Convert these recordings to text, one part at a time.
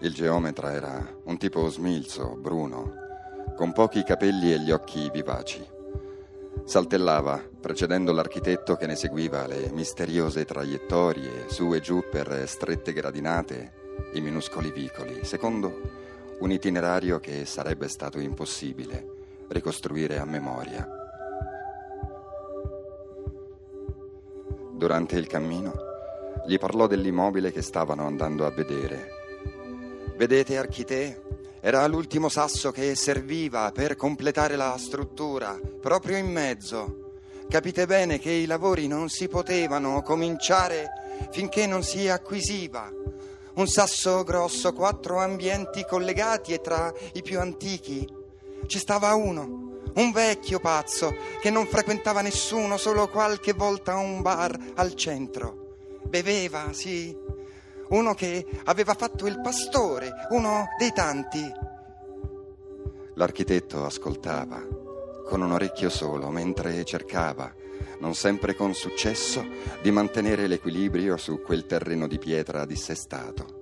Il geometra era un tipo smilzo, bruno, con pochi capelli e gli occhi vivaci. Saltellava, precedendo l'architetto che ne seguiva le misteriose traiettorie su e giù per strette gradinate e minuscoli vicoli, secondo un itinerario che sarebbe stato impossibile ricostruire a memoria. Durante il cammino gli parlò dell'immobile che stavano andando a vedere. Vedete, architè? Era l'ultimo sasso che serviva per completare la struttura, proprio in mezzo. Capite bene che i lavori non si potevano cominciare finché non si acquisiva. Un sasso grosso, quattro ambienti collegati e tra i più antichi ci stava uno, un vecchio pazzo che non frequentava nessuno, solo qualche volta un bar al centro. Beveva, sì, uno che aveva fatto il pastore, uno dei tanti. L'architetto ascoltava con un orecchio solo mentre cercava, non sempre con successo, di mantenere l'equilibrio su quel terreno di pietra dissestato.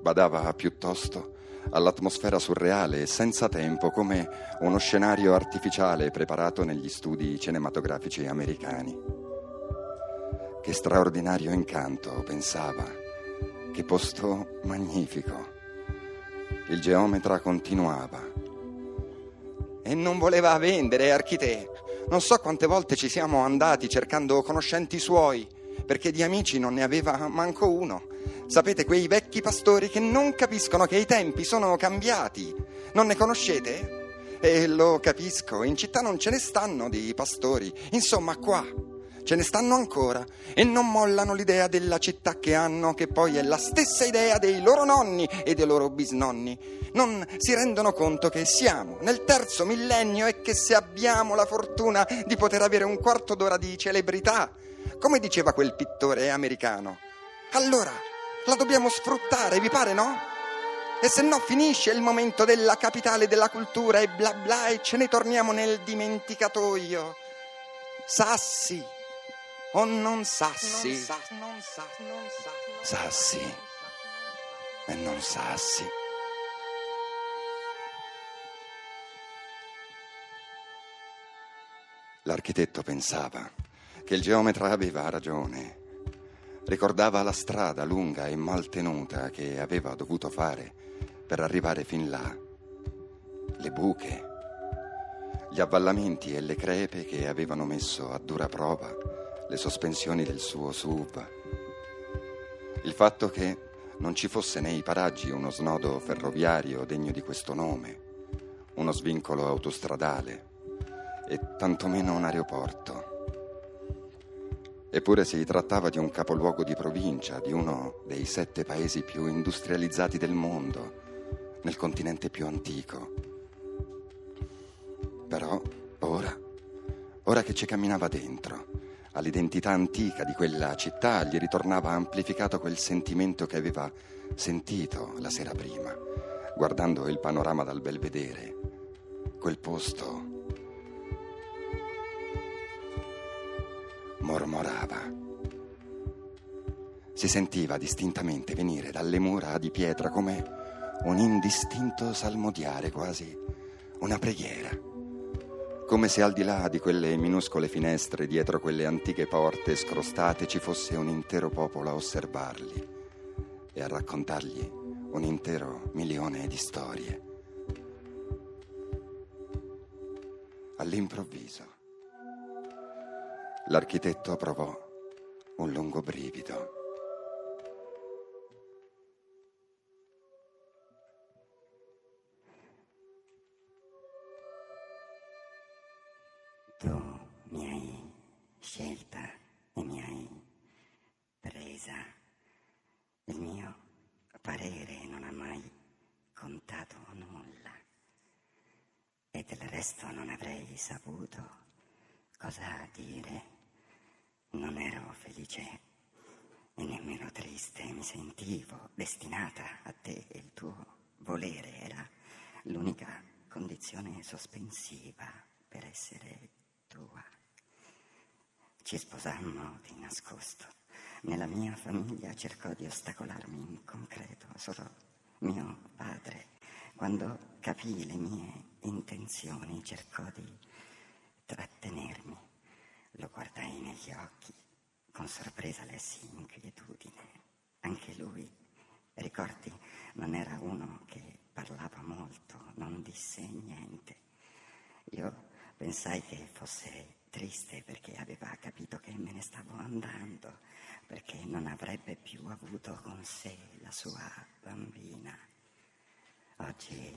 Badava piuttosto all'atmosfera surreale e senza tempo come uno scenario artificiale preparato negli studi cinematografici americani. Che straordinario incanto, pensava. Che posto magnifico. Il geometra continuava. E non voleva vendere, architè. Non so quante volte ci siamo andati cercando conoscenti suoi, perché di amici non ne aveva manco uno. Sapete, quei vecchi pastori che non capiscono che i tempi sono cambiati. Non ne conoscete? E lo capisco, in città non ce ne stanno di pastori. Insomma, qua ce ne stanno ancora e non mollano l'idea della città che hanno, che poi è la stessa idea dei loro nonni e dei loro bisnonni. Non si rendono conto che siamo nel terzo millennio e che se abbiamo la fortuna di poter avere un quarto d'ora di celebrità, come diceva quel pittore americano, allora la dobbiamo sfruttare, vi pare no? E se no finisce il momento della capitale della cultura e bla bla e ce ne torniamo nel dimenticatoio. Sassi o non sassi? Non sa, non sa, non sa, sassi e non sassi. L'architetto pensava che il geometra aveva ragione. Ricordava la strada lunga e mal tenuta che aveva dovuto fare per arrivare fin là. Le buche, gli avvallamenti e le crepe che avevano messo a dura prova le sospensioni del suo SUV, il fatto che non ci fosse nei paraggi uno snodo ferroviario degno di questo nome, uno svincolo autostradale e tantomeno un aeroporto. Eppure si trattava di un capoluogo di provincia, di uno dei sette paesi più industrializzati del mondo, nel continente più antico. Però ora, ora che ci camminava dentro, all'identità antica di quella città gli ritornava amplificato quel sentimento che aveva sentito la sera prima, guardando il panorama dal belvedere, quel posto mormorava. Si sentiva distintamente venire dalle mura di pietra come un indistinto salmodiare, quasi una preghiera come se al di là di quelle minuscole finestre, dietro quelle antiche porte scrostate, ci fosse un intero popolo a osservarli e a raccontargli un intero milione di storie. All'improvviso, l'architetto provò un lungo brivido. Tu mi hai scelta e mi hai presa. Il mio parere non ha mai contato nulla e del resto non avrei saputo cosa dire. Non ero felice e nemmeno triste mi sentivo destinata a te e il tuo volere era l'unica condizione sospensiva per essere. Ci sposammo di nascosto, nella mia famiglia cercò di ostacolarmi in concreto, solo mio padre, quando capì le mie intenzioni, cercò di trattenermi. Lo guardai negli occhi, con sorpresa lessi inquietudine. Anche lui, ricordi, non era uno che parlava molto, non disse niente. Io pensai che fosse triste perché aveva capito che me ne stavo andando, perché non avrebbe più avuto con sé la sua bambina. Oggi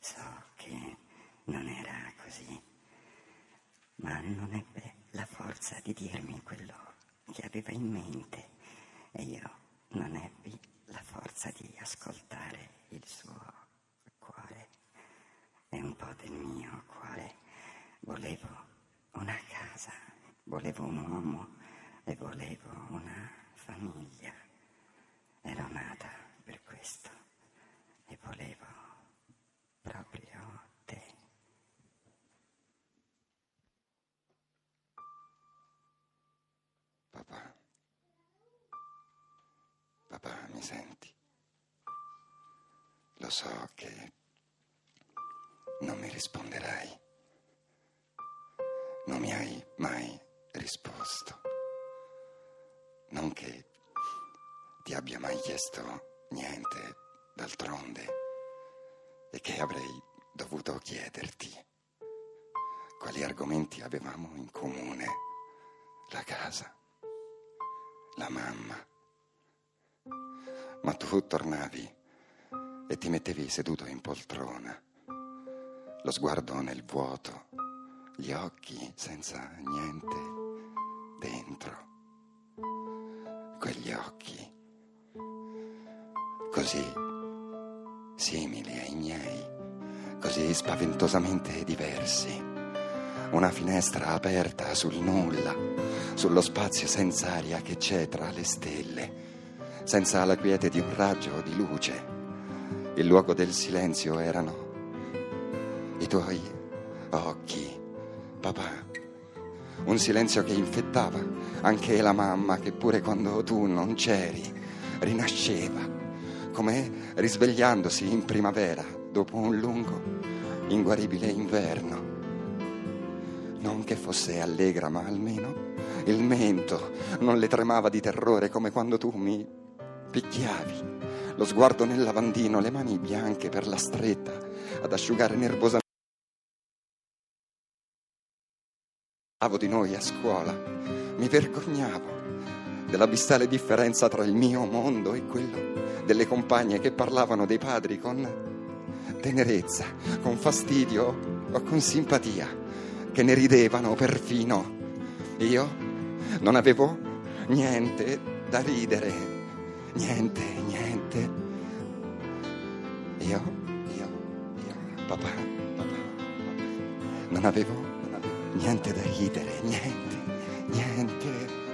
so che non era così, ma non ebbe la forza di dirmi quello che aveva in mente e io non ebbi la forza di ascoltare il suo cuore e un po' del mio cuore. Volevo volevo un uomo e volevo una famiglia. Ero nata per questo e volevo proprio te. Papà, papà, mi senti? Lo so che non mi risponderai. Non mi hai mai risposto. Non che ti abbia mai chiesto niente d'altronde e che avrei dovuto chiederti quali argomenti avevamo in comune. La casa, la mamma. Ma tu tornavi e ti mettevi seduto in poltrona, lo sguardo nel vuoto, gli occhi senza niente dentro. Quegli occhi così simili ai miei, così spaventosamente diversi. Una finestra aperta sul nulla, sullo spazio senza aria che c'è tra le stelle, senza la quiete di un raggio di luce. Il luogo del silenzio erano i tuoi occhi, papà. Un silenzio che infettava anche la mamma che pure quando tu non c'eri rinasceva, come risvegliandosi in primavera dopo un lungo, inguaribile inverno. Non che fosse allegra, ma almeno il mento non le tremava di terrore come quando tu mi picchiavi. Lo sguardo nel lavandino, le mani bianche per la stretta ad asciugare nervosamente. Parlavo di noi a scuola, mi vergognavo dell'abissale differenza tra il mio mondo e quello delle compagne che parlavano dei padri con tenerezza, con fastidio o con simpatia, che ne ridevano perfino. Io non avevo niente da ridere, niente, niente. Io, io, io, papà, papà, papà, non avevo niente da ridere, niente, niente.